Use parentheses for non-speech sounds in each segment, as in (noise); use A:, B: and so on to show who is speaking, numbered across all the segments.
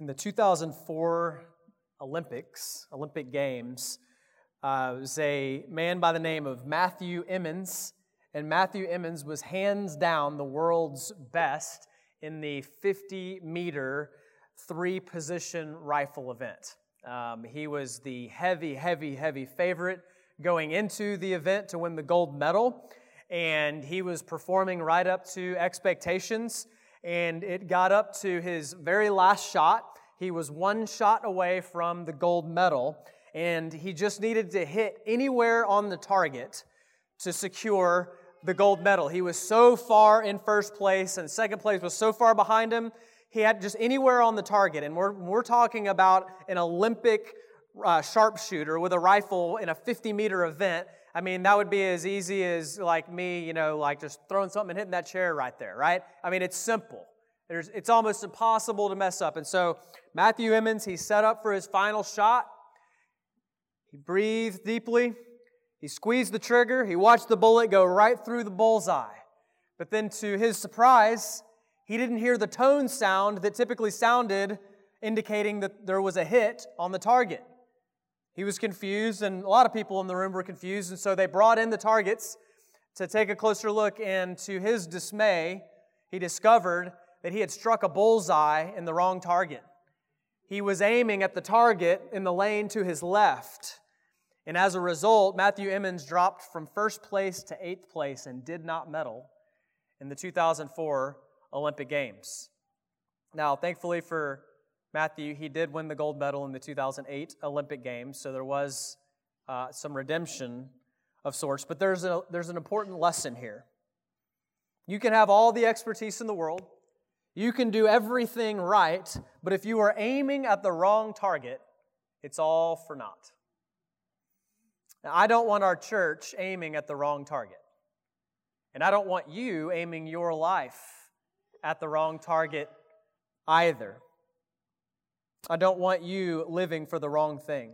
A: In the 2004 Olympics, Olympic Games, uh, was a man by the name of Matthew Emmons, and Matthew Emmons was hands down the world's best in the 50 meter three position rifle event. Um, he was the heavy, heavy, heavy favorite going into the event to win the gold medal, and he was performing right up to expectations and it got up to his very last shot. He was one shot away from the gold medal, and he just needed to hit anywhere on the target to secure the gold medal. He was so far in first place, and second place was so far behind him. He had just anywhere on the target, and we're, we're talking about an Olympic uh, sharpshooter with a rifle in a 50 meter event. I mean, that would be as easy as like me, you know, like just throwing something and hitting that chair right there, right? I mean, it's simple. There's, it's almost impossible to mess up. And so Matthew Emmons, he set up for his final shot. He breathed deeply. He squeezed the trigger. He watched the bullet go right through the bullseye. But then, to his surprise, he didn't hear the tone sound that typically sounded, indicating that there was a hit on the target. He was confused, and a lot of people in the room were confused, and so they brought in the targets to take a closer look. And to his dismay, he discovered that he had struck a bullseye in the wrong target. He was aiming at the target in the lane to his left. And as a result, Matthew Emmons dropped from first place to eighth place and did not medal in the 2004 Olympic Games. Now, thankfully for Matthew, he did win the gold medal in the 2008 Olympic Games, so there was uh, some redemption of sorts. But there's, a, there's an important lesson here. You can have all the expertise in the world, you can do everything right, but if you are aiming at the wrong target, it's all for naught. Now, I don't want our church aiming at the wrong target. And I don't want you aiming your life at the wrong target either. I don't want you living for the wrong thing.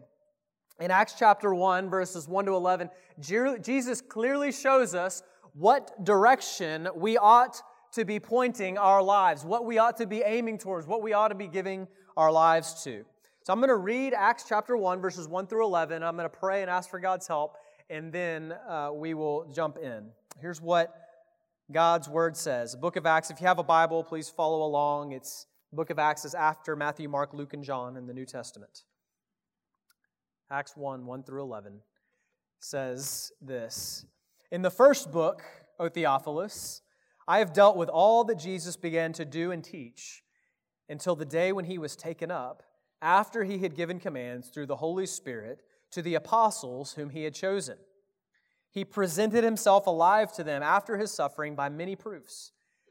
A: In Acts chapter 1, verses 1 to 11, Jesus clearly shows us what direction we ought to be pointing our lives, what we ought to be aiming towards, what we ought to be giving our lives to. So I'm going to read Acts chapter 1, verses 1 through 11. I'm going to pray and ask for God's help, and then uh, we will jump in. Here's what God's word says. The book of Acts, if you have a Bible, please follow along. It's book of Acts is after Matthew, Mark, Luke, and John in the New Testament. Acts 1 1 through 11 says this In the first book, O Theophilus, I have dealt with all that Jesus began to do and teach until the day when he was taken up, after he had given commands through the Holy Spirit to the apostles whom he had chosen. He presented himself alive to them after his suffering by many proofs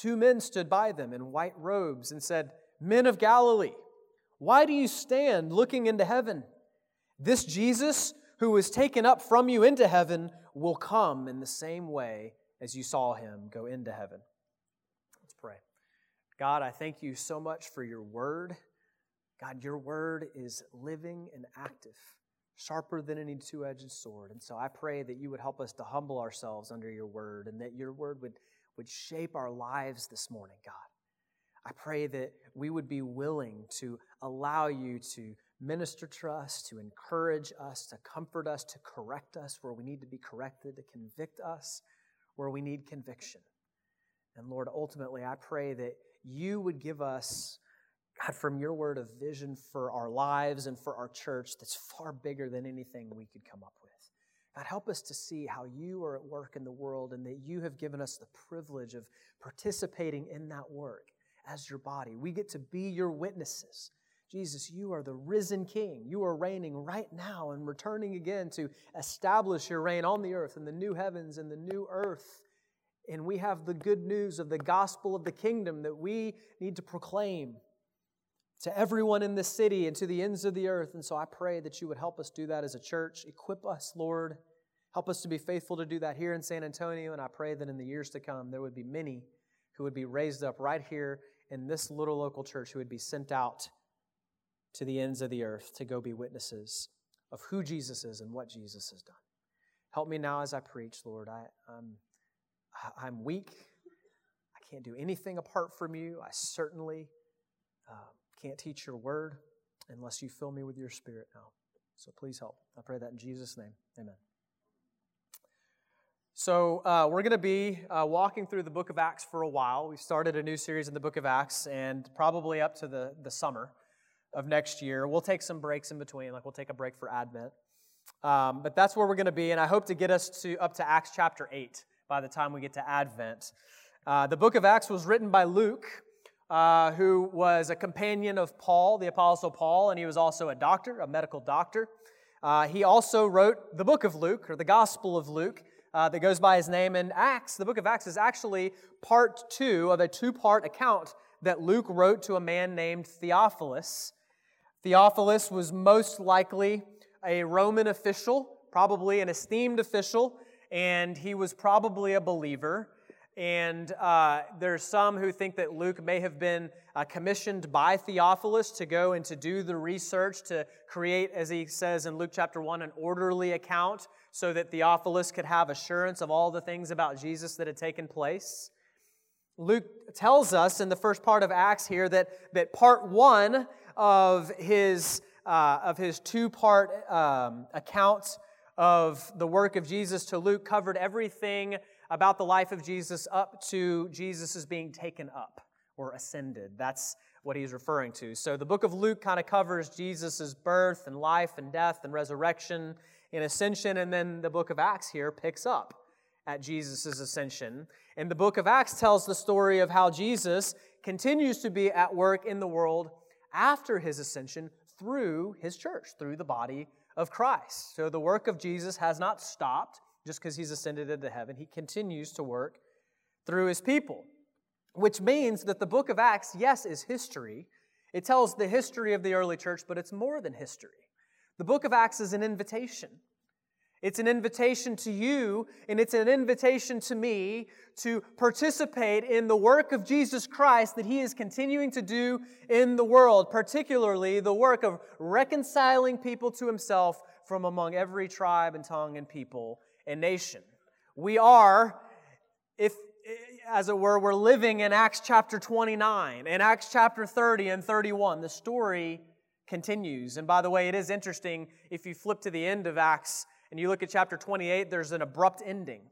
A: two men stood by them in white robes and said, Men of Galilee, why do you stand looking into heaven? This Jesus, who was taken up from you into heaven, will come in the same way as you saw him go into heaven. Let's pray. God, I thank you so much for your word. God, your word is living and active, sharper than any two edged sword. And so I pray that you would help us to humble ourselves under your word and that your word would would shape our lives this morning, God. I pray that we would be willing to allow you to minister to us, to encourage us, to comfort us, to correct us where we need to be corrected, to convict us where we need conviction. And Lord, ultimately, I pray that you would give us God, from your word of vision for our lives and for our church that's far bigger than anything we could come up with. God, help us to see how you are at work in the world and that you have given us the privilege of participating in that work as your body. We get to be your witnesses. Jesus, you are the risen King. You are reigning right now and returning again to establish your reign on the earth in the new heavens and the new earth. And we have the good news of the gospel of the kingdom that we need to proclaim to everyone in this city and to the ends of the earth. And so I pray that you would help us do that as a church. Equip us, Lord. Help us to be faithful to do that here in San Antonio. And I pray that in the years to come, there would be many who would be raised up right here in this little local church who would be sent out to the ends of the earth to go be witnesses of who Jesus is and what Jesus has done. Help me now as I preach, Lord. I, I'm, I'm weak. I can't do anything apart from you. I certainly. Uh, can't teach your word unless you fill me with your spirit now. So please help. I pray that in Jesus' name. Amen. So, uh, we're going to be uh, walking through the book of Acts for a while. We've started a new series in the book of Acts, and probably up to the, the summer of next year. We'll take some breaks in between, like we'll take a break for Advent. Um, but that's where we're going to be, and I hope to get us to up to Acts chapter 8 by the time we get to Advent. Uh, the book of Acts was written by Luke, uh, who was a companion of Paul, the Apostle Paul, and he was also a doctor, a medical doctor. Uh, he also wrote the book of Luke, or the Gospel of Luke, uh, that goes by his name. And Acts, the book of Acts, is actually part two of a two part account that Luke wrote to a man named Theophilus. Theophilus was most likely a Roman official, probably an esteemed official, and he was probably a believer. And uh, there's some who think that Luke may have been uh, commissioned by Theophilus to go and to do the research to create, as he says in Luke chapter 1, an orderly account so that Theophilus could have assurance of all the things about Jesus that had taken place. Luke tells us in the first part of Acts here that, that part one of his, uh, of his two part um, of the work of Jesus to Luke covered everything about the life of Jesus up to Jesus' is being taken up or ascended. That's what he's referring to. So the book of Luke kind of covers Jesus' birth and life and death and resurrection and ascension, and then the book of Acts here picks up at Jesus' ascension. And the book of Acts tells the story of how Jesus continues to be at work in the world after his ascension through his church, through the body of Christ. So the work of Jesus has not stopped just because he's ascended into heaven. He continues to work through his people, which means that the book of Acts, yes, is history. It tells the history of the early church, but it's more than history. The book of Acts is an invitation. It's an invitation to you, and it's an invitation to me to participate in the work of Jesus Christ that He is continuing to do in the world, particularly the work of reconciling people to Himself from among every tribe and tongue and people and nation. We are, if as it were, we're living in Acts chapter 29 and Acts chapter 30 and 31. The story continues. And by the way, it is interesting if you flip to the end of Acts and you look at chapter 28, there's an abrupt ending.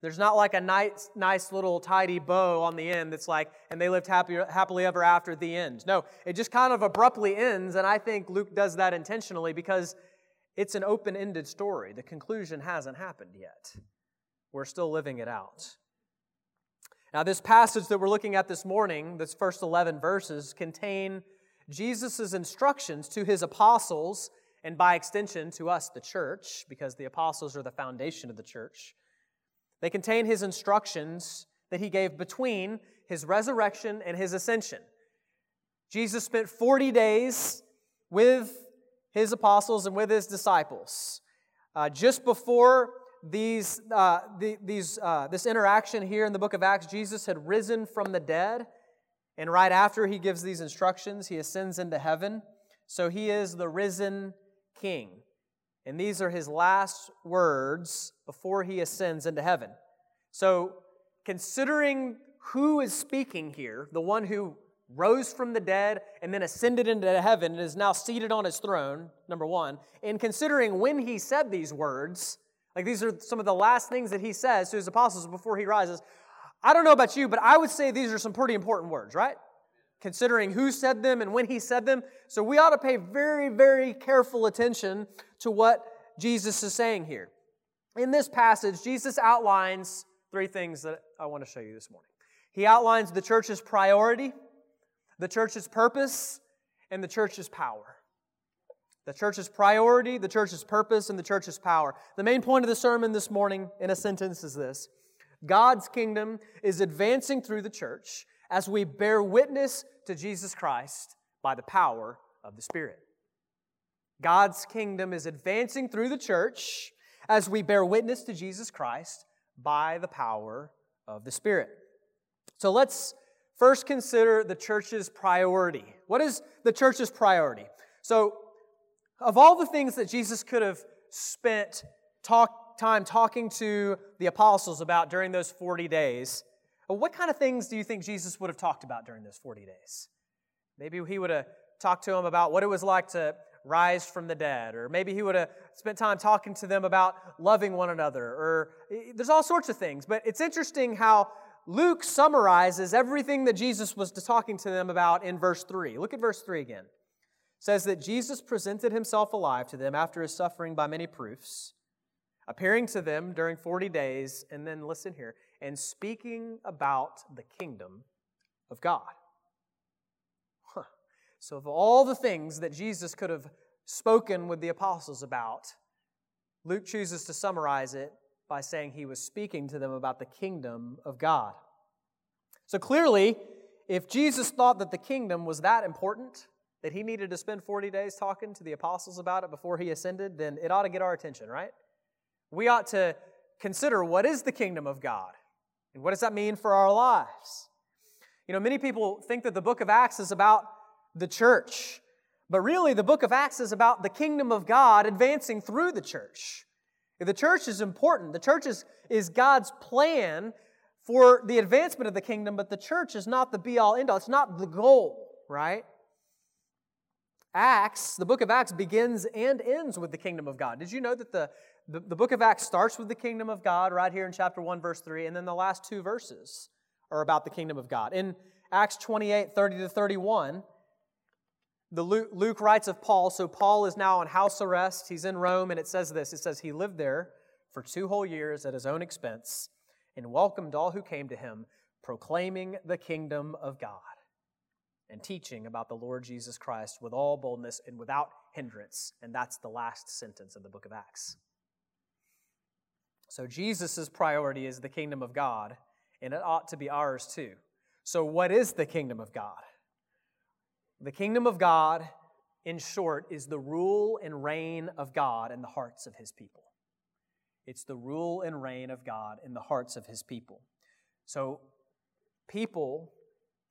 A: There's not like a nice, nice little tidy bow on the end that's like, and they lived happy, happily ever after the end. No, it just kind of abruptly ends, and I think Luke does that intentionally because it's an open ended story. The conclusion hasn't happened yet. We're still living it out. Now, this passage that we're looking at this morning, this first 11 verses, contain Jesus' instructions to his apostles, and by extension to us, the church, because the apostles are the foundation of the church. They contain his instructions that he gave between his resurrection and his ascension. Jesus spent 40 days with his apostles and with his disciples. Uh, just before these, uh, the, these, uh, this interaction here in the book of Acts, Jesus had risen from the dead. And right after he gives these instructions, he ascends into heaven. So he is the risen king. And these are his last words before he ascends into heaven. So, considering who is speaking here, the one who rose from the dead, and then ascended into heaven and is now seated on his throne, number one. And considering when he said these words, like these are some of the last things that he says to his apostles before he rises. I don't know about you, but I would say these are some pretty important words, right? considering who said them and when he said them. So we ought to pay very, very careful attention to what Jesus is saying here. In this passage, Jesus outlines three things that I want to show you this morning. He outlines the church's priority, the church's purpose, and the church's power. The church's priority, the church's purpose, and the church's power. The main point of the sermon this morning, in a sentence, is this God's kingdom is advancing through the church as we bear witness to Jesus Christ by the power of the Spirit. God's kingdom is advancing through the church as we bear witness to Jesus Christ by the power of the Spirit. So let's first consider the church's priority. What is the church's priority? So, of all the things that Jesus could have spent talk, time talking to the apostles about during those 40 days, what kind of things do you think Jesus would have talked about during those 40 days? Maybe he would have talked to them about what it was like to rise from the dead, or maybe he would have spent time talking to them about loving one another, or eh, there's all sorts of things. But it's interesting how Luke summarizes everything that Jesus was talking to them about in verse 3. Look at verse 3 again. It says that Jesus presented himself alive to them after his suffering by many proofs, appearing to them during 40 days, and then listen here, and speaking about the kingdom of God. Huh. So, of all the things that Jesus could have spoken with the apostles about, Luke chooses to summarize it by saying he was speaking to them about the kingdom of God. So clearly, if Jesus thought that the kingdom was that important, that he needed to spend 40 days talking to the apostles about it before he ascended, then it ought to get our attention, right? We ought to consider what is the kingdom of God and what does that mean for our lives? You know, many people think that the book of Acts is about the church, but really the book of Acts is about the kingdom of God advancing through the church. The church is important. The church is, is God's plan for the advancement of the kingdom, but the church is not the be all end all. It's not the goal, right? Acts, the book of Acts begins and ends with the kingdom of God. Did you know that the, the, the, book of Acts starts with the kingdom of God right here in chapter 1, verse 3, and then the last two verses are about the kingdom of God. In Acts 28, 30 to 31, the Luke, Luke writes of Paul, so Paul is now on house arrest. He's in Rome, and it says this it says, He lived there for two whole years at his own expense and welcomed all who came to him, proclaiming the kingdom of God and teaching about the Lord Jesus Christ with all boldness and without hindrance. And that's the last sentence of the book of Acts. So Jesus' priority is the kingdom of God, and it ought to be ours too. So, what is the kingdom of God? The kingdom of God, in short, is the rule and reign of God in the hearts of his people. It's the rule and reign of God in the hearts of his people. So, people,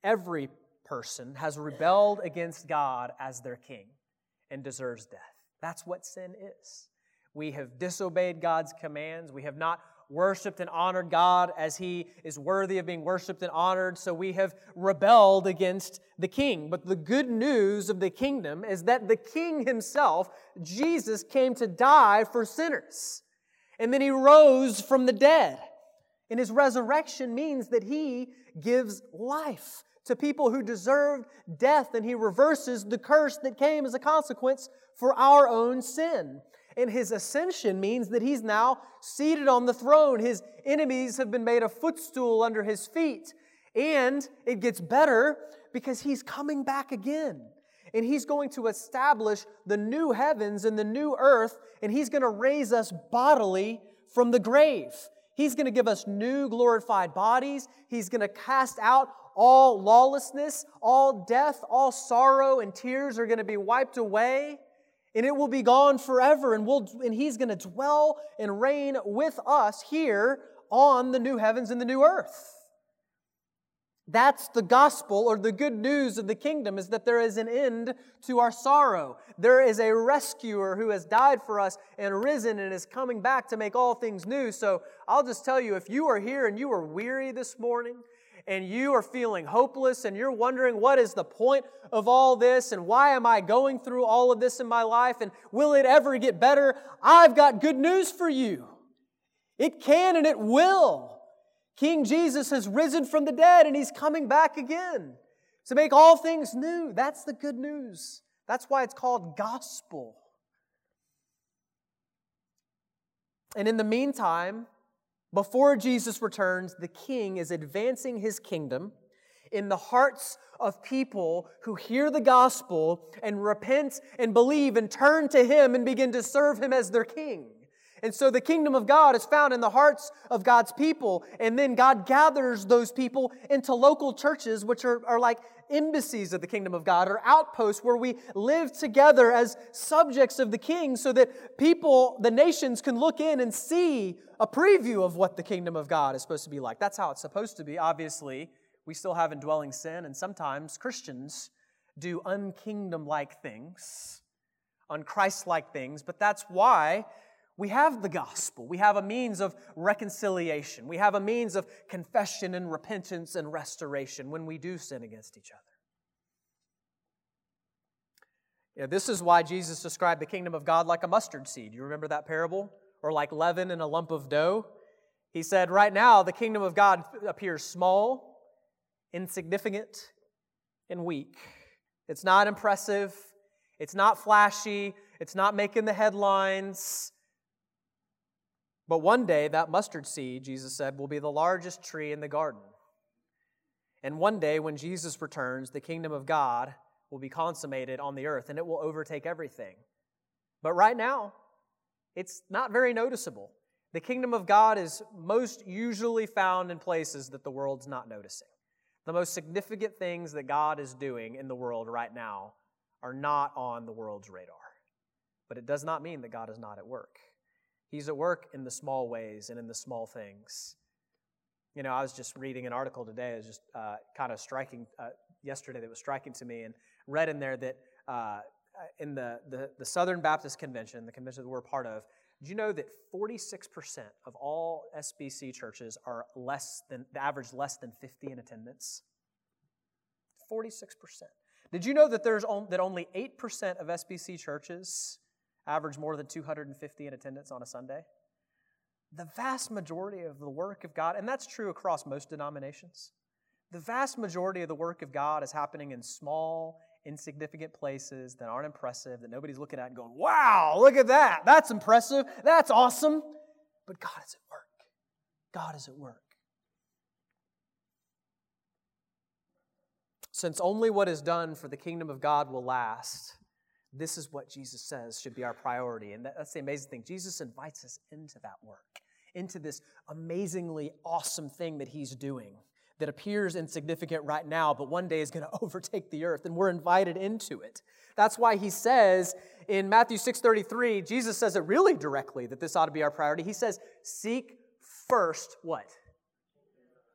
A: every person, has rebelled against God as their king and deserves death. That's what sin is. We have disobeyed God's commands. We have not worshiped and honored God as he is worthy of being worshiped and honored, so we have rebelled against the king. But the good news of the kingdom is that the king himself, Jesus, came to die for sinners. And then he rose from the dead. And his resurrection means that he gives life to people who deserved death, and he reverses the curse that came as a consequence for our own sin. And his ascension means that he's now seated on the throne. His enemies have been made a footstool under his feet. And it gets better because he's coming back again. And he's going to establish the new heavens and the new earth, and he's going to raise us bodily from the grave. He's going to give us new glorified bodies. He's going to cast out all lawlessness, all death, all sorrow and tears are going to be wiped away and it will be gone forever and we'll and he's going to dwell and reign with us here on the new heavens and the new earth. That's the gospel or the good news of the kingdom is that there is an end to our sorrow. There is a rescuer who has died for us and risen and is coming back to make all things new. So i'll just tell you if you are here and you are weary this morning and you are feeling hopeless and you're wondering what is the point of all this and why am I going through all of this in my life and will it ever get better? I've got good news for you. It can and it will. King Jesus has risen from the dead and he's coming back again. to make all things new. That's the good news. That's why it's called gospel. And in the meantime, before Jesus returns, the king is advancing his kingdom in the hearts of people who hear the gospel and repent and believe and turn to him and begin to serve him as their king. And so the kingdom of God is found in the hearts of God's people. And then God gathers those people into local churches, which are, are like embassies of the kingdom of God or outposts where we live together as subjects of the king so that people, the nations, can look in and see a preview of what the kingdom of God is supposed to be like. That's how it's supposed to be. Obviously, we still have indwelling sin, and sometimes Christians do unkingdom like things, unchrist like things, but that's why we have the gospel. We have a means of reconciliation. We have a means of confession and repentance and restoration when we do sin against each other. Yeah, this is why Jesus described the kingdom of God like a mustard seed. You remember that parable? Or like leaven in a lump of dough? He said, Right now, the kingdom of God appears small, insignificant, and weak. It's not impressive. It's not flashy. It's not making the headlines. But one day, that mustard seed, Jesus said, will be the largest tree in the garden. And one day, when Jesus returns, the kingdom of God will be consummated on the earth and it will overtake everything. But right now, it's not very noticeable. The kingdom of God is most usually found in places that the world's not noticing. The most significant things that God is doing in the world right now are not on the world's radar. But it does not mean that God is not at work. He's at work in the small ways and in the small things. You know, I was just reading an article today, it was just uh, kind of striking, uh, yesterday, that was striking to me, and read in there that uh, in the, the, the, Southern Baptist Convention, the convention that we're part of, do you know that 46% of all SBC churches are less than, the average less than 50 in attendance? 46%. Did you know that there's on, that only 8% of SBC churches average more than 250 in attendance on a Sunday. The vast majority of the work of God, and that's true across most denominations, the vast majority of the work of God is happening in small, insignificant places that aren't impressive, that nobody's looking at and going, wow, look at that. That's impressive. That's awesome. But God is at work. God is at work. Since only what is done for the kingdom of God will last, this is what Jesus says should be our priority. And that's the amazing thing. Jesus invites us into that work, into this amazingly awesome thing that he's doing that appears insignificant right now, but one day is going (laughs) to overtake the earth, and we're invited into it. That's why he says in Matthew 6:33, Jesus says it really directly that this ought to be our priority. He says, "Seek first what?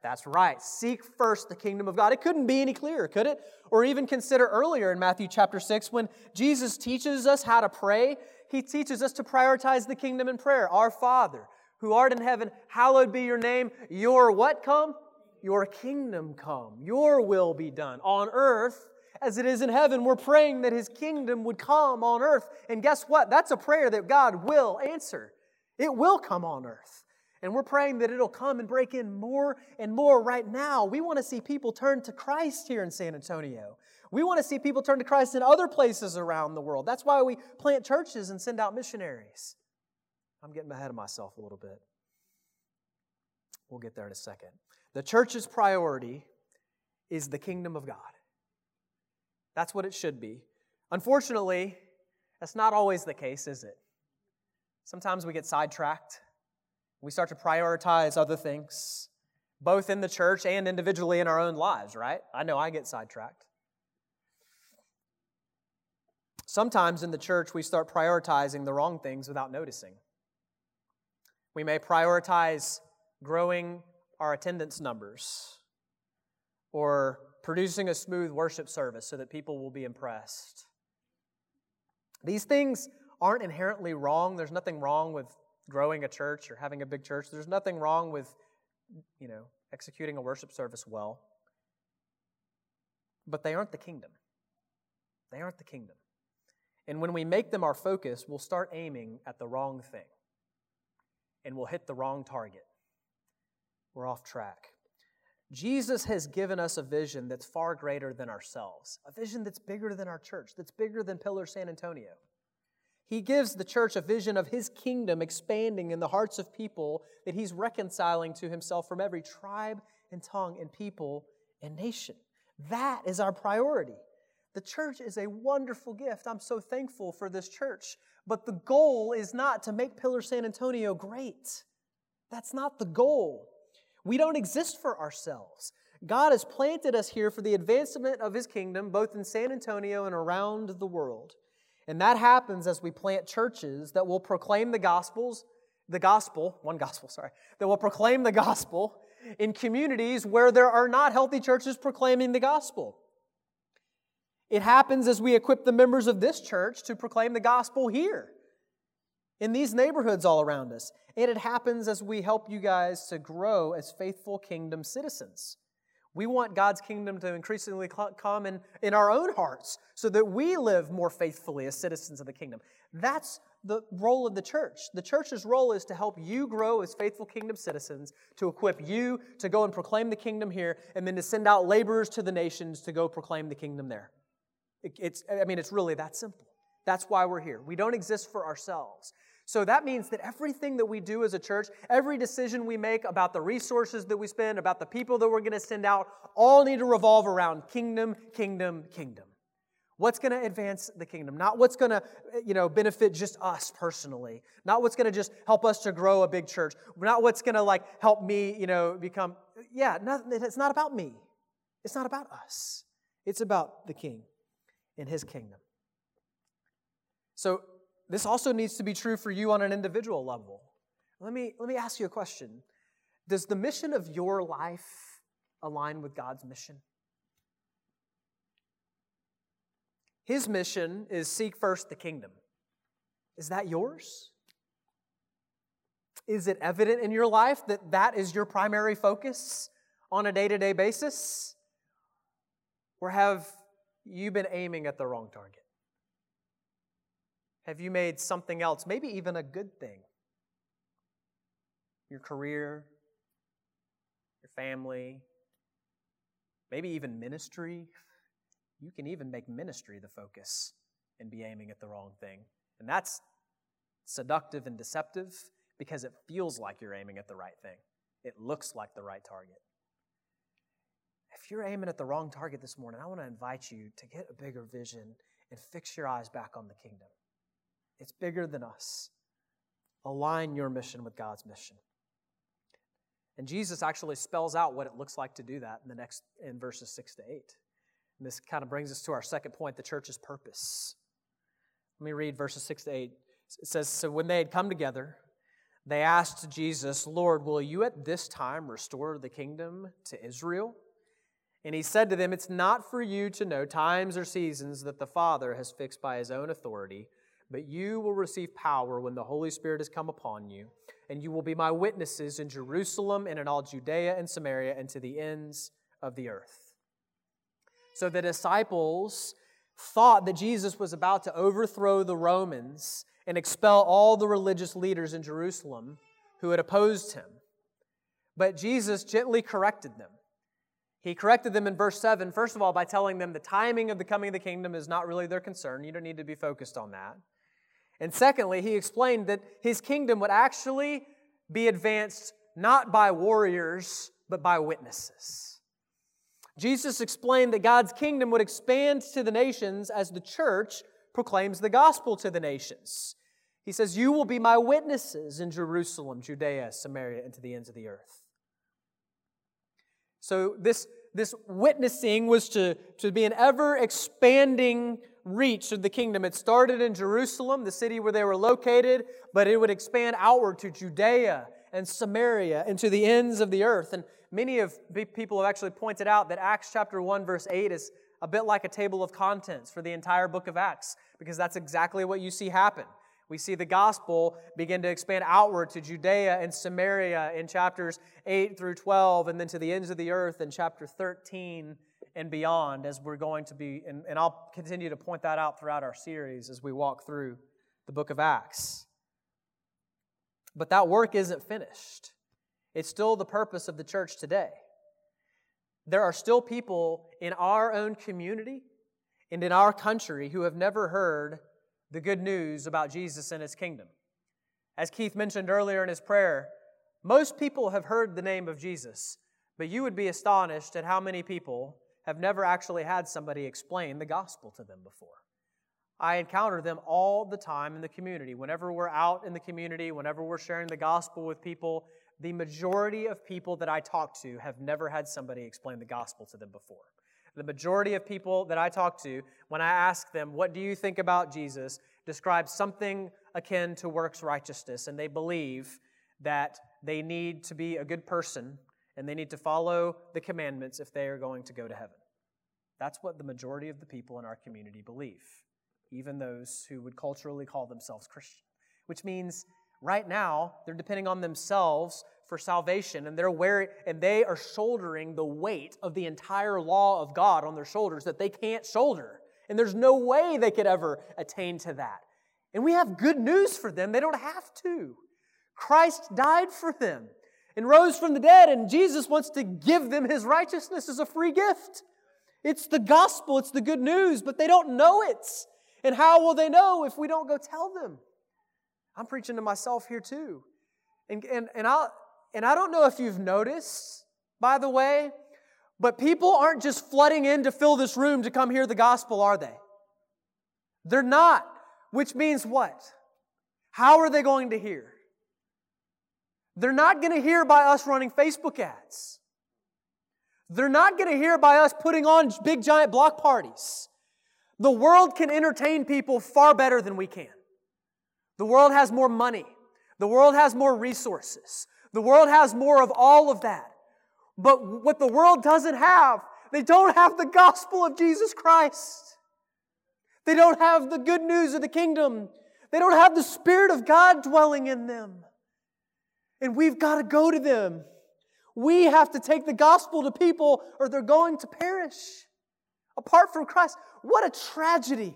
A: That's right. Seek first the kingdom of God. It couldn't be any clearer, could it? Or even consider earlier in Matthew chapter 6 when Jesus teaches us how to pray, he teaches us to prioritize the kingdom in prayer. Our Father, who art in heaven, hallowed be your name. Your what come? Your kingdom come. Your will be done on earth as it is in heaven. We're praying that his kingdom would come on earth. And guess what? That's a prayer that God will answer. It will come on earth. And we're praying that it'll come and break in more and more right now. We want to see people turn to Christ here in San Antonio. We want to see people turn to Christ in other places around the world. That's why we plant churches and send out missionaries. I'm getting ahead of myself a little bit. We'll get there in a second. The church's priority is the kingdom of God. That's what it should be. Unfortunately, that's not always the case, is it? Sometimes we get sidetracked we start to prioritize other things, both in the church and individually in our own lives, right? I know I get sidetracked. Sometimes in the church, we start prioritizing the wrong things without noticing. We may prioritize growing our attendance numbers or producing a smooth worship service so that people will be impressed. These things aren't inherently wrong. There's nothing wrong with growing a church or having a big church. There's nothing wrong with, you know, executing a worship service well. But they aren't the kingdom. They aren't the kingdom. And when we make them our focus, we'll start aiming at the wrong thing. And we'll hit the wrong target. We're off track. Jesus has given us a vision that's far greater than ourselves, a vision that's bigger than our church, that's bigger than Pillar San Antonio. He gives the church a vision of his kingdom expanding in the hearts of people that he's reconciling to himself from every tribe and tongue and people and nation. That is our priority. The church is a wonderful gift. I'm so thankful for this church. But the goal is not to make Pillar San Antonio great. That's not the goal. We don't exist for ourselves. God has planted us here for the advancement of His kingdom, both in San Antonio and around the world. And that happens as we plant churches that will proclaim the gospels, the gospel, one gospel, sorry, that will proclaim the gospel in communities where there are not healthy churches proclaiming the gospel. It happens as we equip the members of this church to proclaim the gospel here in these neighborhoods all around us. And it happens as we help you guys to grow as faithful kingdom citizens. We want God's kingdom to increasingly come in, in our own hearts so that we live more faithfully as citizens of the kingdom. That's the role of the church. The church's role is to help you grow as faithful kingdom citizens, to equip you to go and proclaim the kingdom here, and then to send out laborers to the nations to go proclaim the kingdom there. It, it's, I mean, it's really that simple. That's why we're here. We don't exist for ourselves. So that means that everything that we do as a church, every decision we make about the resources that we spend, about the people that we're going to send out, all need to revolve around kingdom, kingdom, kingdom. What's going to advance the kingdom? Not what's going to, you know, benefit just us personally. Not what's going to just help us to grow a big church. Not what's going to like help me, you know, become. Yeah, not, it's not about me. It's not about us. It's about the King and His kingdom. So this also needs to be true for you on an individual level. Let me, let me ask you a question Does the mission of your life align with God's mission? His mission is seek first the kingdom. Is that yours? Is it evident in your life that that is your primary focus on a day to day basis? Or have you been aiming at the wrong target? Have you made something else, maybe even a good thing? Your career, your family, maybe even ministry. You can even make ministry the focus and be aiming at the wrong thing. And that's seductive and deceptive because it feels like you're aiming at the right thing. It looks like the right target. If you're aiming at the wrong target this morning, I want to invite you to get a bigger vision and fix your eyes back on the kingdom. It's bigger than us. Align your mission with God's mission. And Jesus actually spells out what it looks like to do that in the next in verses 6 to 8. And this kind of brings us to our second point, the church's purpose. Let me read verses 6 to 8. It says, So when they had come together, they asked Jesus, Lord, will you at this time restore the kingdom to Israel? And he said to them, It's not for you to know times or seasons that the Father has fixed by his own authority but you will receive power when the Holy Spirit has come upon you, and you will be my witnesses in Jerusalem and in all Judea and Samaria and to the ends of the earth. So the disciples thought that Jesus was about to overthrow the Romans and expel all the religious leaders in Jerusalem who had opposed him. But Jesus gently corrected them. He corrected them in verse 7, first of all, by telling them the timing of the coming of the kingdom is not really their concern. You don't need to be focused on that. And secondly, he explained that his kingdom would actually be advanced not by warriors, but by witnesses. Jesus explained that God's kingdom would expand to the nations as the church proclaims the gospel to the nations. He says, You will be my witnesses in Jerusalem, Judea, Samaria, and to the ends of the earth. So, this, this witnessing was to, to be an ever expanding reach of the kingdom. It started in Jerusalem, the city where they were located, but it would expand outward to Judea and Samaria and to the ends of the earth. And many of people have actually pointed out that Acts chapter 1 verse 8 is a bit like a table of contents for the entire book of Acts because that's exactly what you see happen. We see the gospel begin to expand outward to Judea and Samaria in chapters 8 through 12 and then to the ends of the earth in chapter 13 and beyond as we're going to be, and, and I'll continue to point that out throughout our series as we walk through the book of Acts. But that work isn't finished. It's still the purpose of the church today. there are still people in our own community and in our country who have never heard the good news about Jesus and his kingdom. As Keith mentioned earlier in his prayer, most people have heard the name of Jesus, but you would be astonished at how many people have never actually had somebody explain the gospel to them before. I encounter them all the time in the community. Whenever we're out in the community, whenever we're sharing the gospel with people, the majority of people that I talk to have never had somebody explain the gospel to them before. The majority of people that I talk to, when I ask them, What do you think about Jesus? describe something akin to works righteousness, and they believe that they need to be a good person and they need to follow the commandments if they are going to go to heaven. That's what the majority of the people in our community believe, even those who would culturally call themselves Christian, which means right now they're depending on themselves for salvation and they're wearing and they are shouldering the weight of the entire law of God on their shoulders that they can't shoulder. And there's no way they could ever attain to that. And we have good news for them. They don't have to. Christ died for them and rose from the dead, and Jesus wants to give them his righteousness as a free gift. It's the gospel, it's the good news, but they don't know it. And how will they know if we don't go tell them? I'm preaching to myself here too. And, and, and, i and I don't know if you've noticed, by the way, but people aren't just flooding in to fill this room to come hear the gospel, are they? They're not. Which means what? How are they going to hear? They're not going to hear by us running Facebook ads. They're not going to hear by us putting on big giant block parties. The world can entertain people far better than we can. The world has more money. The world has more resources. The world has more of all of that. But what the world doesn't have, they don't have the gospel of Jesus Christ. They don't have the good news of the kingdom. They don't have the Spirit of God dwelling in them. And we've got to go to them. We have to take the gospel to people or they're going to perish. Apart from Christ, what a tragedy.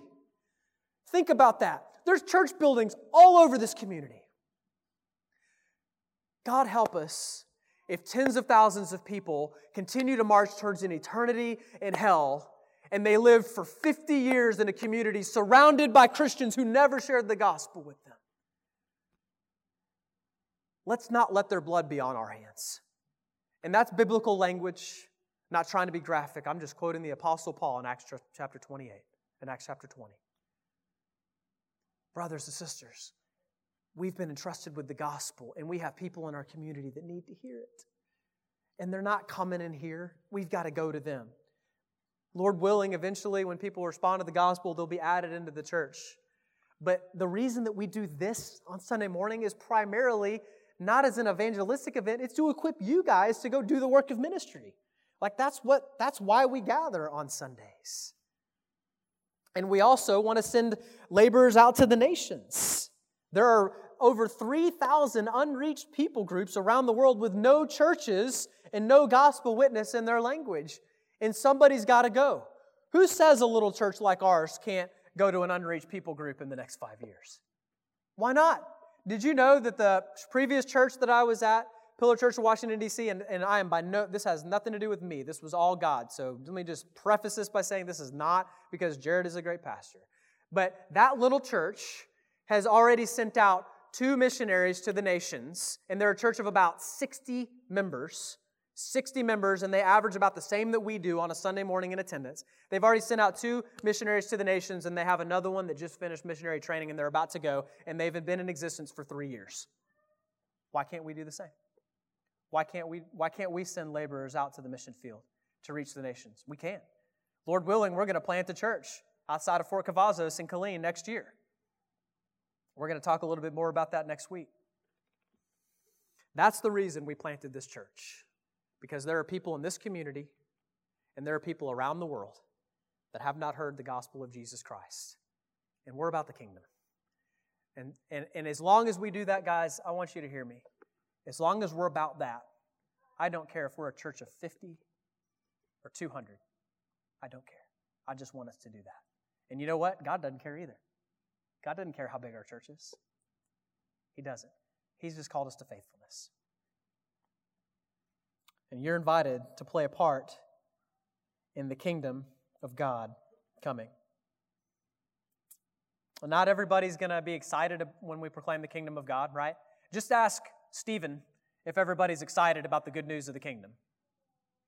A: Think about that. There's church buildings all over this community. God help us if tens of thousands of people continue to march towards an eternity in hell and they live for 50 years in a community surrounded by Christians who never shared the gospel with them. Let's not let their blood be on our hands. And that's biblical language, not trying to be graphic. I'm just quoting the Apostle Paul in Acts chapter 28, in Acts chapter 20. Brothers and sisters, we've been entrusted with the gospel, and we have people in our community that need to hear it. And they're not coming in here. We've got to go to them. Lord willing, eventually, when people respond to the gospel, they'll be added into the church. But the reason that we do this on Sunday morning is primarily not as an evangelistic event, it's to equip you guys to go do the work of ministry. Like that's what that's why we gather on Sundays. And we also want to send laborers out to the nations. There are over 3,000 unreached people groups around the world with no churches and no gospel witness in their language. And somebody's got to go. Who says a little church like ours can't go to an unreached people group in the next five years? Why not? Did you know that the previous church that I was at, Pillar Church of Washington, D.C., and, and I am by no, this has nothing to do with me. This was all God. So let me just preface this by saying this is not because Jared is a great pastor. But that little church has already sent out two missionaries to the nations, and they're a church of about 60 members. 60 members, and they average about the same that we do on a Sunday morning in attendance. They've already sent out two missionaries to the nations, and they have another one that just finished missionary training and they're about to go, and they've been in existence for three years. Why can't we do the same? Why can't we, why can't we send laborers out to the mission field to reach the nations? We can. Lord willing, we're going to plant a church outside of Fort Cavazos in Killeen next year. We're going to talk a little bit more about that next week. That's the reason we planted this church. Because there are people in this community and there are people around the world that have not heard the gospel of Jesus Christ. And we're about the kingdom. And, and, and as long as we do that, guys, I want you to hear me. As long as we're about that, I don't care if we're a church of 50 or 200. I don't care. I just want us to do that. And you know what? God doesn't care either. God doesn't care how big our church is. He doesn't. He's just called us to faithfulness. And you're invited to play a part in the kingdom of God coming. Well, not everybody's going to be excited when we proclaim the kingdom of God, right? Just ask Stephen if everybody's excited about the good news of the kingdom.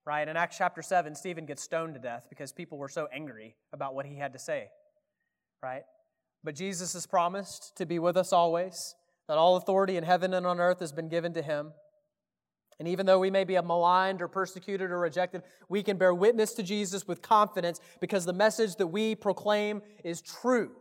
A: Right? In Acts chapter 7, Stephen gets stoned to death because people were so angry about what he had to say. Right? But Jesus has promised to be with us always, that all authority in heaven and on earth has been given to him. And even though we may be maligned or persecuted or rejected, we can bear witness to Jesus with confidence because the message that we proclaim is true.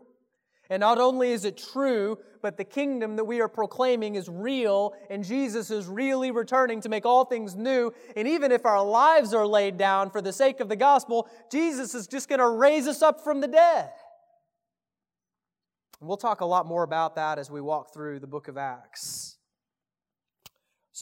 A: And not only is it true, but the kingdom that we are proclaiming is real, and Jesus is really returning to make all things new. And even if our lives are laid down for the sake of the gospel, Jesus is just going to raise us up from the dead. And we'll talk a lot more about that as we walk through the book of Acts.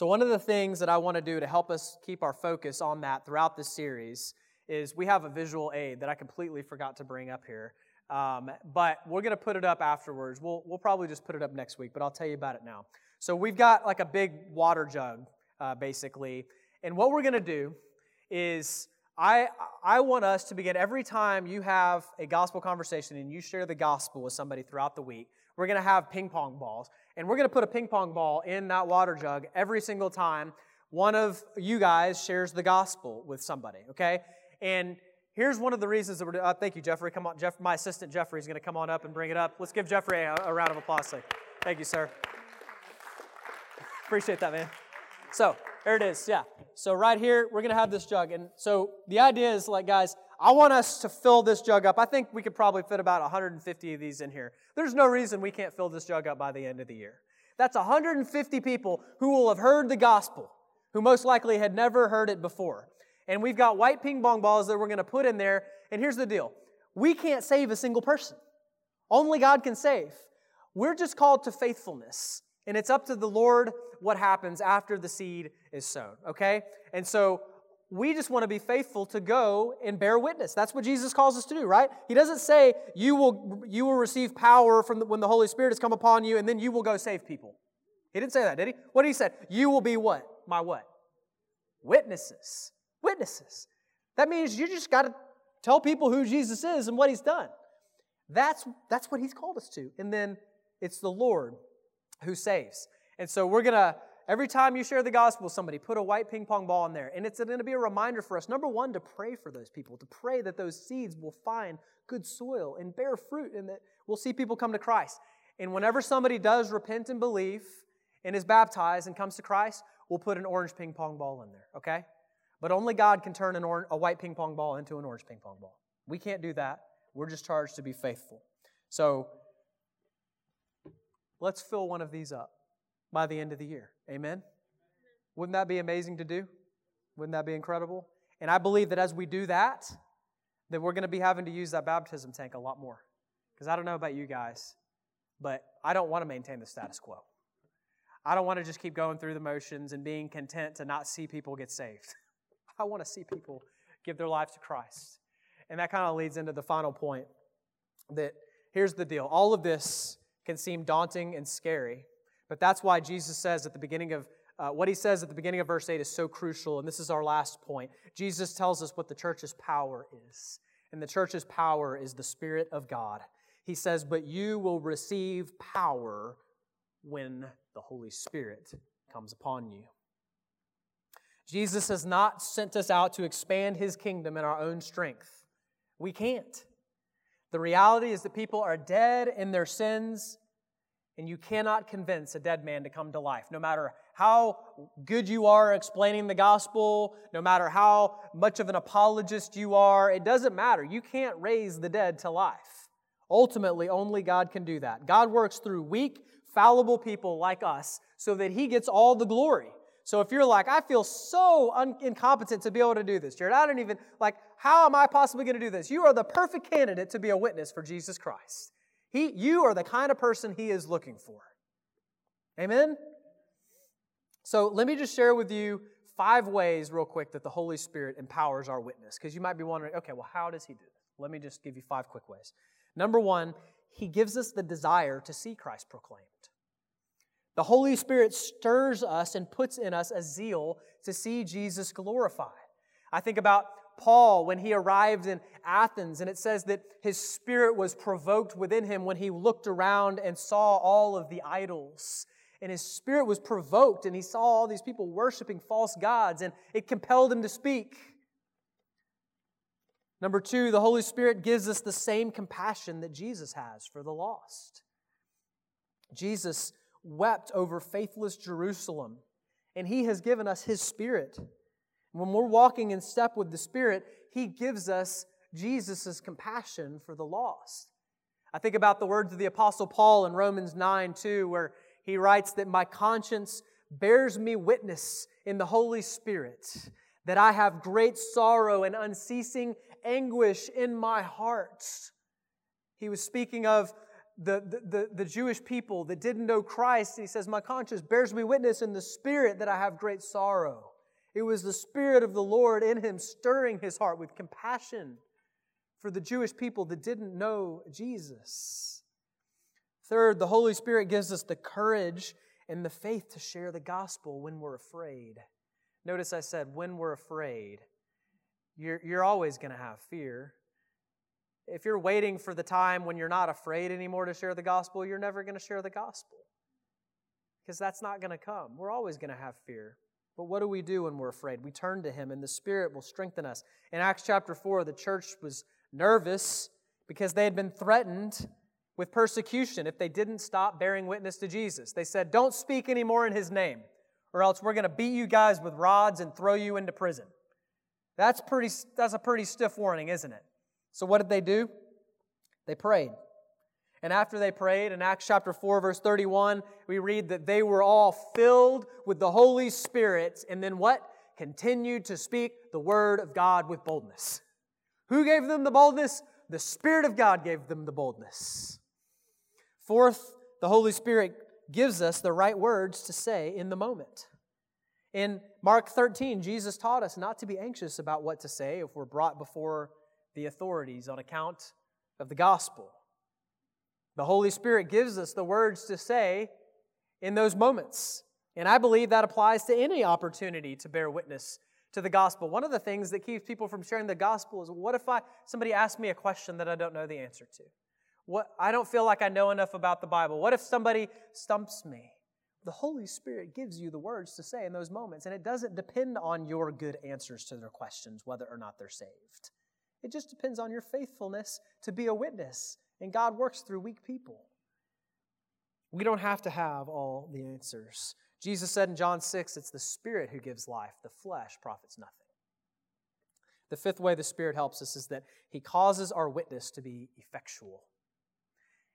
A: So, one of the things that I want to do to help us keep our focus on that throughout this series is we have a visual aid that I completely forgot to bring up here. Um, but we're going to put it up afterwards. We'll, we'll probably just put it up next week, but I'll tell you about it now. So, we've got like a big water jug, uh, basically. And what we're going to do is I, I want us to begin every time you have a gospel conversation and you share the gospel with somebody throughout the week, we're going to have ping pong balls. And we're going to put a ping pong ball in that water jug every single time one of you guys shares the gospel with somebody, okay? And here's one of the reasons that we're. Uh, thank you, Jeffrey. Come on, Jeff. My assistant Jeffrey is going to come on up and bring it up. Let's give Jeffrey a, a round of applause. Thank you, sir. Appreciate that, man. So there it is. Yeah. So right here, we're going to have this jug, and so the idea is like, guys, I want us to fill this jug up. I think we could probably fit about 150 of these in here. There's no reason we can't fill this jug up by the end of the year. That's 150 people who will have heard the gospel, who most likely had never heard it before. And we've got white ping pong balls that we're going to put in there. And here's the deal we can't save a single person, only God can save. We're just called to faithfulness. And it's up to the Lord what happens after the seed is sown, okay? And so we just want to be faithful to go and bear witness. That's what Jesus calls us to do, right? He doesn't say you will you will receive power from the, when the Holy Spirit has come upon you and then you will go save people. He didn't say that, did he? What did he said? You will be what? My what? Witnesses. Witnesses. That means you just got to tell people who Jesus is and what he's done. That's that's what he's called us to. And then it's the Lord who saves. And so we're going to Every time you share the gospel somebody, put a white ping pong ball in there. And it's going to be a reminder for us, number one, to pray for those people, to pray that those seeds will find good soil and bear fruit and that we'll see people come to Christ. And whenever somebody does repent and believe and is baptized and comes to Christ, we'll put an orange ping pong ball in there, okay? But only God can turn or- a white ping pong ball into an orange ping pong ball. We can't do that. We're just charged to be faithful. So let's fill one of these up by the end of the year. Amen? Wouldn't that be amazing to do? Wouldn't that be incredible? And I believe that as we do that, that we're going to be having to use that baptism tank a lot more. Because I don't know about you guys, but I don't want to maintain the status quo. I don't want to just keep going through the motions and being content to not see people get saved. (laughs) I want to see people give their lives to Christ. And that kind of leads into the final point that here's the deal all of this can seem daunting and scary, but that's why Jesus says at the beginning of uh, what he says at the beginning of verse 8 is so crucial, and this is our last point. Jesus tells us what the church's power is. And the church's power is the Spirit of God. He says, But you will receive power when the Holy Spirit comes upon you. Jesus has not sent us out to expand his kingdom in our own strength. We can't. The reality is that people are dead in their sins and you cannot convince a dead man to come to life. No matter how good you are explaining the gospel, no matter how much of an apologist you are, it doesn't matter. You can't raise the dead to life. Ultimately, only God can do that. God works through weak, fallible people like us so that He gets all the glory. So if you're like, I feel so un- incompetent to be able to do this, Jared, I don't even, like, how am I possibly going to do this? You are the perfect candidate to be a witness for Jesus Christ. He, you are the kind of person he is looking for. Amen? So let me just share with you five ways, real quick, that the Holy Spirit empowers our witness. Because you might be wondering, okay, well, how does he do this? Let me just give you five quick ways. Number one, he gives us the desire to see Christ proclaimed. The Holy Spirit stirs us and puts in us a zeal to see Jesus glorified. I think about Paul when he arrived in Athens, and it says that his spirit was provoked within him when he looked around and saw all of the idols. And his spirit was provoked, and he saw all these people worshiping false gods, and it compelled him to speak. Number two, the Holy Spirit gives us the same compassion that Jesus has for the lost. Jesus wept over faithless Jerusalem, and he has given us his spirit. When we're walking in step with the Spirit, he gives us Jesus' compassion for the lost. I think about the words of the Apostle Paul in Romans 9 2, where he writes that my conscience bears me witness in the Holy Spirit that I have great sorrow and unceasing anguish in my heart. He was speaking of the, the, the, the, Jewish people that didn't know Christ. He says, My conscience bears me witness in the spirit that I have great sorrow. It was the Spirit of the Lord in him stirring his heart with compassion for the Jewish people that didn't know Jesus. Third, the Holy Spirit gives us the courage and the faith to share the gospel when we're afraid. Notice I said, when we're afraid. You're, you're always going to have fear. If you're waiting for the time when you're not afraid anymore to share the gospel, you're never going to share the gospel because that's not going to come. We're always going to have fear. But what do we do when we're afraid? We turn to Him, and the Spirit will strengthen us. In Acts chapter 4, the church was nervous because they had been threatened with persecution if they didn't stop bearing witness to Jesus. They said, Don't speak anymore in His name, or else we're going to beat you guys with rods and throw you into prison. That's, pretty, that's a pretty stiff warning, isn't it? So, what did they do? They prayed. And after they prayed, in Acts chapter 4, verse 31, we read that they were all filled with the Holy Spirit, and then what? Continued to speak the word of God with boldness. Who gave them the boldness? The Spirit of God gave them the boldness. Fourth, the Holy Spirit gives us the right words to say in the moment. In Mark 13, Jesus taught us not to be anxious about what to say if we're brought before the authorities on account of the gospel. The Holy Spirit gives us the words to say in those moments. And I believe that applies to any opportunity to bear witness to the gospel. One of the things that keeps people from sharing the gospel is what if I somebody asks me a question that I don't know the answer to? What I don't feel like I know enough about the Bible. What if somebody stumps me? The Holy Spirit gives you the words to say in those moments, and it doesn't depend on your good answers to their questions whether or not they're saved. It just depends on your faithfulness to be a witness and God works through weak people. We don't have to have all the answers. Jesus said in John 6, it's the Spirit who gives life, the flesh profits nothing. The fifth way the Spirit helps us is that He causes our witness to be effectual.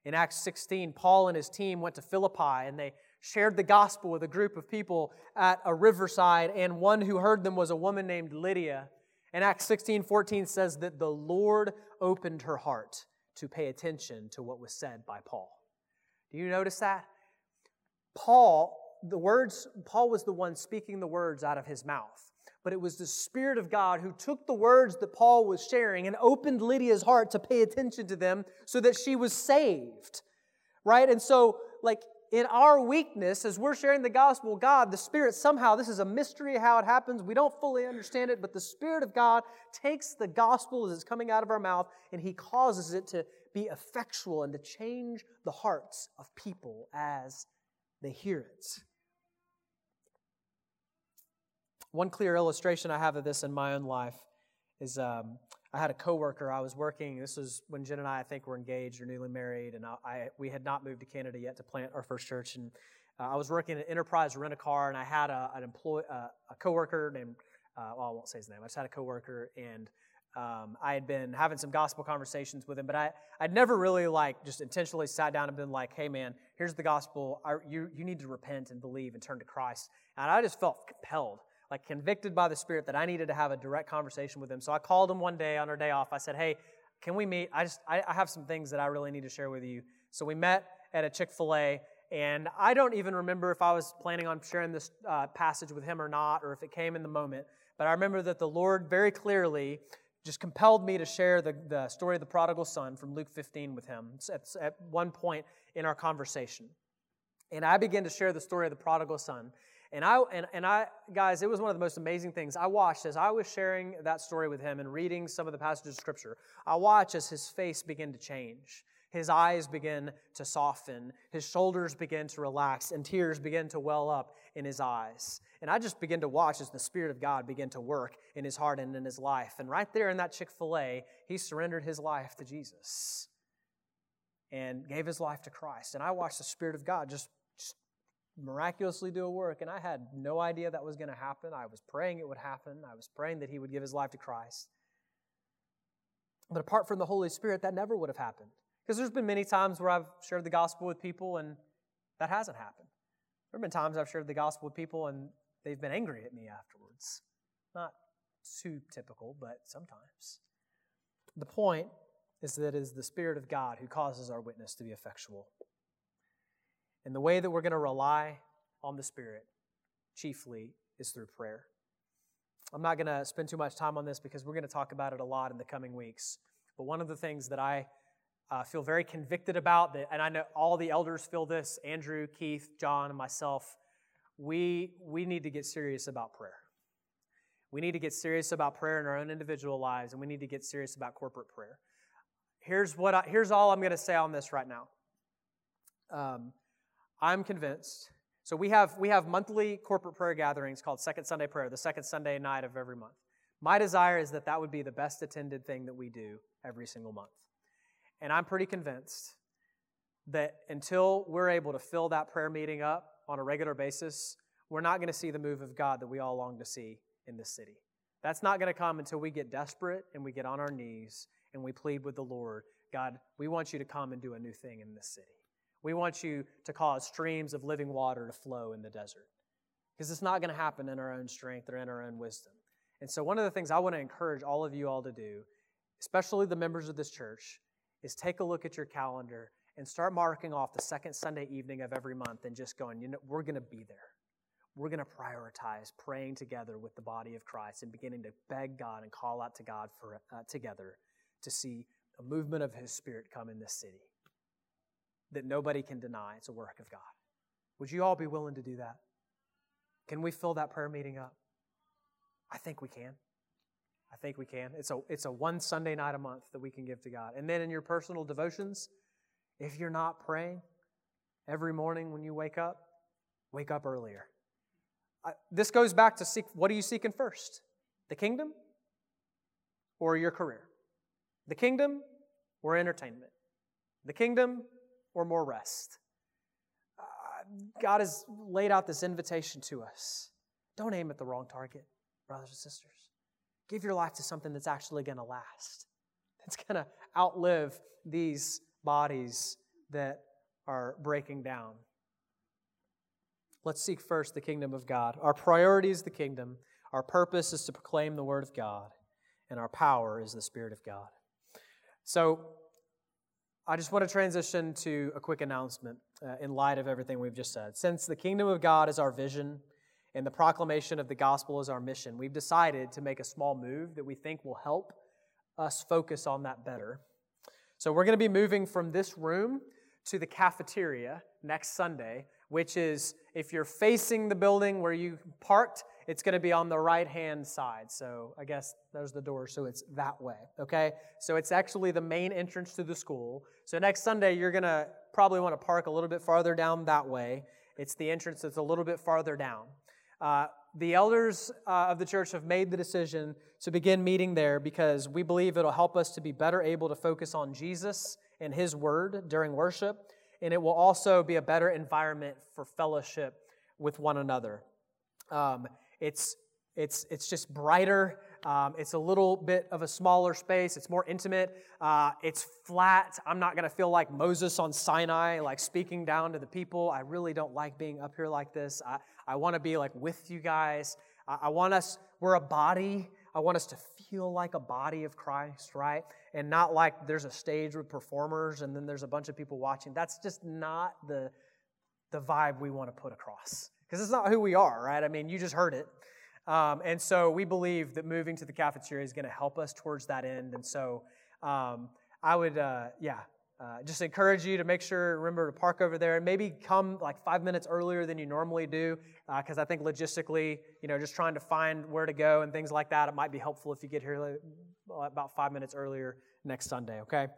A: In Acts 16, Paul and his team went to Philippi and they shared the gospel with a group of people at a riverside, and one who heard them was a woman named Lydia. And Acts 16 14 says that the Lord opened her heart to pay attention to what was said by Paul. Do you notice that? Paul, the words, Paul was the one speaking the words out of his mouth. But it was the Spirit of God who took the words that Paul was sharing and opened Lydia's heart to pay attention to them so that she was saved. Right? And so, like, in our weakness, as we're sharing the gospel, God, the Spirit, somehow, this is a mystery how it happens. We don't fully understand it, but the Spirit of God takes the gospel as it's coming out of our mouth and He causes it to be effectual and to change the hearts of people as they hear it. One clear illustration I have of this in my own life is um, I had a coworker. I was working. This was when Jen and I, I think, were engaged or newly married, and I, I we had not moved to Canada yet to plant our first church. And uh, I was working at Enterprise Rent a Car, and I had a, an employee, uh, a coworker named. Uh, well, I won't say his name. I just had a coworker, and um, I had been having some gospel conversations with him, but I, I'd never really like just intentionally sat down and been like, "Hey, man, here's the gospel. I, you you need to repent and believe and turn to Christ." And I just felt compelled like convicted by the Spirit that I needed to have a direct conversation with him. So I called him one day on our day off. I said, Hey, can we meet? I just I, I have some things that I really need to share with you. So we met at a Chick fil A, and I don't even remember if I was planning on sharing this uh, passage with him or not, or if it came in the moment. But I remember that the Lord very clearly just compelled me to share the, the story of the prodigal son from Luke 15 with him at, at one point in our conversation. And I began to share the story of the prodigal son. And I, and, and I, guys, it was one of the most amazing things. I watched as I was sharing that story with him and reading some of the passages of scripture. I watched as his face began to change. His eyes begin to soften, his shoulders begin to relax, and tears begin to well up in his eyes. And I just began to watch as the Spirit of God began to work in his heart and in his life. And right there in that Chick fil A, he surrendered his life to Jesus and gave his life to Christ. And I watched the Spirit of God just miraculously do a work, and I had no idea that was going to happen. I was praying it would happen, I was praying that he would give his life to Christ. But apart from the Holy Spirit, that never would have happened. Because there's been many times where I've shared the gospel with people and that hasn't happened. There have been times I've shared the gospel with people and they've been angry at me afterwards. Not too typical, but sometimes. The point is that it is the Spirit of God who causes our witness to be effectual. And the way that we're going to rely on the Spirit chiefly is through prayer. I'm not going to spend too much time on this because we're going to talk about it a lot in the coming weeks. But one of the things that I uh, feel very convicted about, that, and I know all the elders feel this Andrew, Keith, John, and myself. We, we need to get serious about prayer. We need to get serious about prayer in our own individual lives, and we need to get serious about corporate prayer. Here's, what I, here's all I'm going to say on this right now. Um, I'm convinced. So we have, we have monthly corporate prayer gatherings called Second Sunday Prayer, the second Sunday night of every month. My desire is that that would be the best attended thing that we do every single month. And I'm pretty convinced that until we're able to fill that prayer meeting up on a regular basis, we're not going to see the move of God that we all long to see in this city. That's not going to come until we get desperate and we get on our knees and we plead with the Lord God, we want you to come and do a new thing in this city. We want you to cause streams of living water to flow in the desert. Because it's not going to happen in our own strength or in our own wisdom. And so, one of the things I want to encourage all of you all to do, especially the members of this church, is take a look at your calendar and start marking off the second Sunday evening of every month and just going, you know, we're going to be there. We're going to prioritize praying together with the body of Christ and beginning to beg God and call out to God for uh, together to see a movement of His Spirit come in this city that nobody can deny. It's a work of God. Would you all be willing to do that? Can we fill that prayer meeting up? I think we can. I think we can. It's a, it's a one Sunday night a month that we can give to God. And then in your personal devotions, if you're not praying every morning when you wake up, wake up earlier. I, this goes back to seek what are you seeking first? The kingdom or your career? The kingdom or entertainment? The kingdom or more rest? Uh, God has laid out this invitation to us. Don't aim at the wrong target, brothers and sisters. Give your life to something that's actually going to last, (laughs) that's going to outlive these bodies that are breaking down. Let's seek first the kingdom of God. Our priority is the kingdom, our purpose is to proclaim the word of God, and our power is the Spirit of God. So, I just want to transition to a quick announcement uh, in light of everything we've just said. Since the kingdom of God is our vision, and the proclamation of the gospel is our mission, we've decided to make a small move that we think will help us focus on that better. So we're going to be moving from this room to the cafeteria next Sunday, which is if you're facing the building where you parked, it's going to be on the right hand side. So I guess there's the door, so it's that way. Okay? So it's actually the main entrance to the school. So next Sunday, you're going to probably want to park a little bit farther down that way. It's the entrance that's a little bit farther down. Uh, the elders uh, of the church have made the decision to begin meeting there because we believe it'll help us to be better able to focus on Jesus and His Word during worship, and it will also be a better environment for fellowship with one another. Um, it's, it's, it's just brighter. Um, it's a little bit of a smaller space. It's more intimate. Uh, it's flat. I'm not going to feel like Moses on Sinai, like speaking down to the people. I really don't like being up here like this. I, I want to be like with you guys. I, I want us, we're a body. I want us to feel like a body of Christ, right? And not like there's a stage with performers and then there's a bunch of people watching. That's just not the, the vibe we want to put across. Because it's not who we are, right? I mean, you just heard it. Um, and so we believe that moving to the cafeteria is going to help us towards that end. And so um, I would, uh, yeah, uh, just encourage you to make sure, remember to park over there and maybe come like five minutes earlier than you normally do, because uh, I think logistically, you know, just trying to find where to go and things like that, it might be helpful if you get here about five minutes earlier next Sunday, okay?